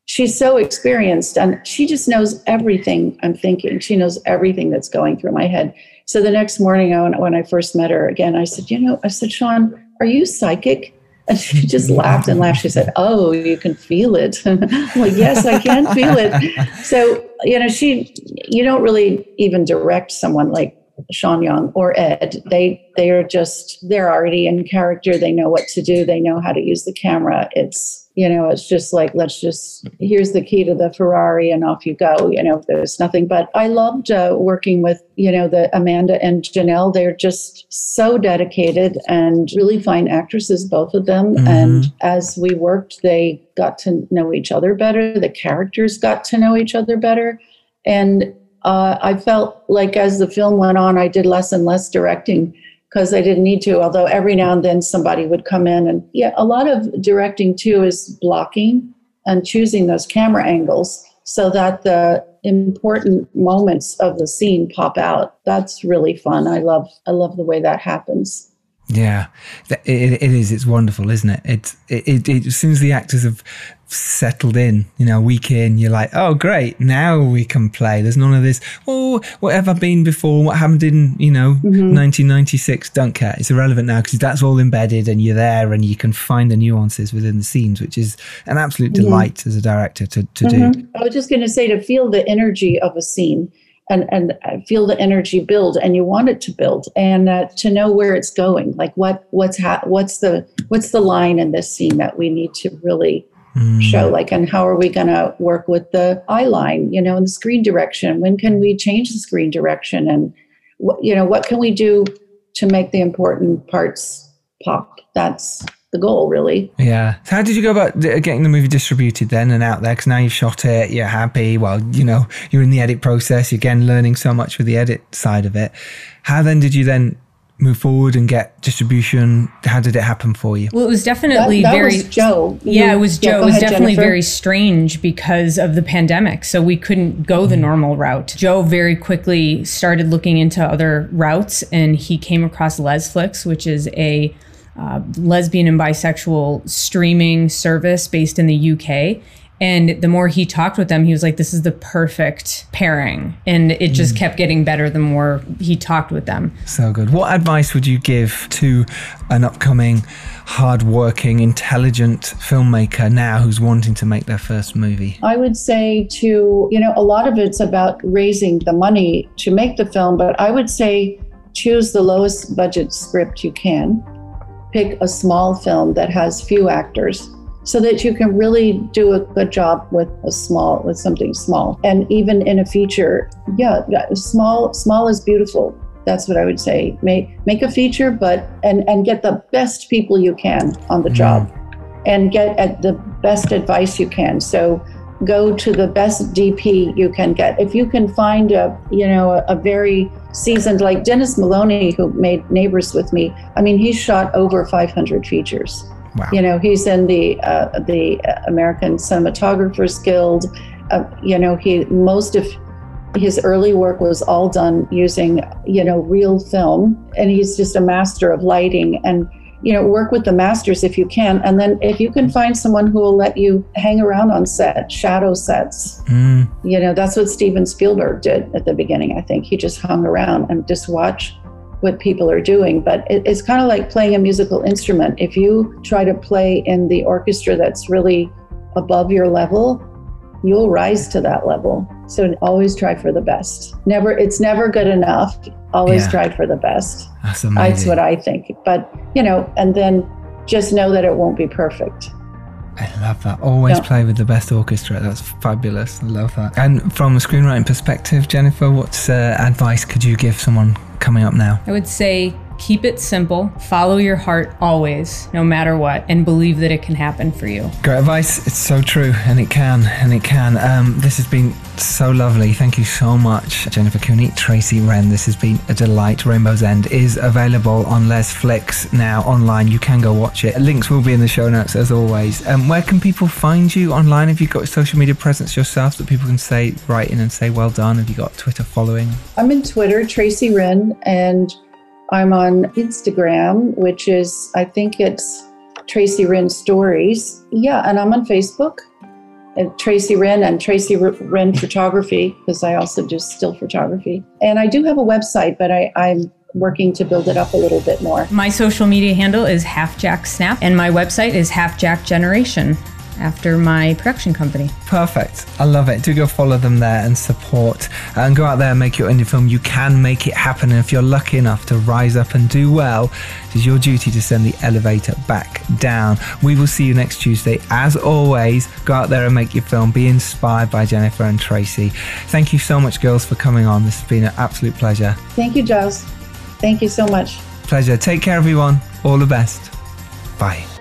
C: she's so experienced and she just knows everything I'm thinking. She knows everything that's going through my head. So the next morning when I first met her again, I said, you know, I said, Sean, are you psychic? And she just laughed and laughed. She said, Oh, you can feel it. I'm like, Yes, I can feel it. So, you know, she, you don't really even direct someone like Sean Young or Ed. They they are just they're already in character. They know what to do. They know how to use the camera. It's you know it's just like let's just here's the key to the Ferrari and off you go. You know there's nothing. But I loved uh, working with you know the Amanda and Janelle. They're just so dedicated and really fine actresses, both of them. Mm-hmm. And as we worked, they got to know each other better. The characters got to know each other better. And uh, I felt like as the film went on, I did less and less directing because I didn't need to. Although every now and then somebody would come in, and yeah, a lot of directing too is blocking and choosing those camera angles so that the important moments of the scene pop out. That's really fun. I love I love the way that happens.
A: Yeah, it, it is. It's wonderful, isn't it? It, it, it, as soon as the actors have settled in, you know, week in, you're like, oh, great, now we can play. There's none of this, oh, what have I been before? What happened in, you know, mm-hmm. 1996? Don't care. It's irrelevant now because that's all embedded and you're there and you can find the nuances within the scenes, which is an absolute delight as a director to, to mm-hmm.
C: do. I was just going to say to feel the energy of a scene and and feel the energy build and you want it to build and uh, to know where it's going like what what's ha- what's the what's the line in this scene that we need to really mm. show like and how are we going to work with the eye line you know and the screen direction when can we change the screen direction and what you know what can we do to make the important parts pop. That's the goal, really.
A: Yeah. So how did you go about getting the movie distributed then and out there? Because now you've shot it, you're happy. Well, you know, you're in the edit process. You're again learning so much with the edit side of it. How then did you then move forward and get distribution? How did it happen for you?
D: Well, it was definitely
C: That- that
D: very
C: was Joe.
D: Yeah, it was
C: Yeah,
D: Joe.
C: go
D: it was
C: ahead,
D: definitely
C: Jennifer.
D: very strange because of the pandemic. So we couldn't go the mm-hmm. normal route. Joe very quickly started looking into other routes and he came across Lesflix, which is a uh, lesbian and bisexual streaming service based in the UK. And the more he talked with them, he was like, this is the perfect pairing. And it just kept getting better the more he talked with them.
A: So good. What advice would you give to an upcoming, hardworking, intelligent filmmaker now who's wanting to make their first movie?
C: I would say to, you know, a lot of it's about raising the money to make the film, but I would say choose the lowest budget script you can. Pick a small film that has few actors so that you can really do a good job with a small with something small. And even in a feature, yeah, yeah, small small is beautiful. That's what I would say. Make make a feature but and and get the best people you can on the mm. job and get at the best advice you can. So go to the best DP you can get. If you can find a, you know, a, a very seasoned like Dennis Maloney who made Neighbors with me. I mean, he's shot over 500 features.
A: Wow.
C: You know, he's in the uh, the American Cinematographers Guild. Uh, you know, he most of his early work was all done using you know real film, and he's just a master of lighting and you know work with the masters if you can. And then if you can find someone who will let you hang around on set shadow sets.
A: Mm,
C: you know that's what steven spielberg did at the beginning i think. He just hung around and just watched what people are doing. But it, it's kind of like playing a musical instrument. If you try to play in the orchestra that's really above your level you'll rise to that level so always try for the best never it's never good enough always
A: Yeah.
C: try for the best
A: that's
C: that's what I think. But, you know, and then just know that it won't be perfect.
A: I love that. Always
C: Yeah.
A: play with the best orchestra. That's fabulous. I love that. And from a screenwriting perspective, Jennifer, what uh, advice could you give someone coming up now?
D: I would say keep it simple, follow your heart always, no matter what, and believe that it can happen for you.
A: Great advice. It's so true, and it can, and it can. Um, this has been so lovely. Thank you so much, Jennifer Cooney, Tracy Wren. This has been a delight. Rainbow's End is available on Lesflix now online. You can go watch it. Links will be in the show notes as always. Um, where can people find you online? Have you got social media presence yourself that people can say write in and say well done? Have you got Twitter following?
C: I'm in Twitter, Tracy Wren, and I'm on Instagram, which is, I think it's Tracy Wren Stories. Yeah, and I'm on Facebook. at Tracy Wren and Tracy Wren Photography, because I also do still photography. And I do have a website, but I, I'm working to build it up a little bit more.
D: My social media handle is Half Jack Snap, and my website is halfjackgeneration after my production company.
A: Perfect. I love it. Do go follow them there and support uh, and go out there and make your indie film. You can make it happen. And if you're lucky enough to rise up and do well, it is your duty to send the elevator back down. We will see you next Tuesday. As always, go out there and make your film. Be inspired by Jennifer and Tracy. Thank you so much, girls, for coming on. This has been an absolute pleasure.
C: Thank you, Giles. Thank you so much.
A: Pleasure. Take care, everyone. All the best. Bye.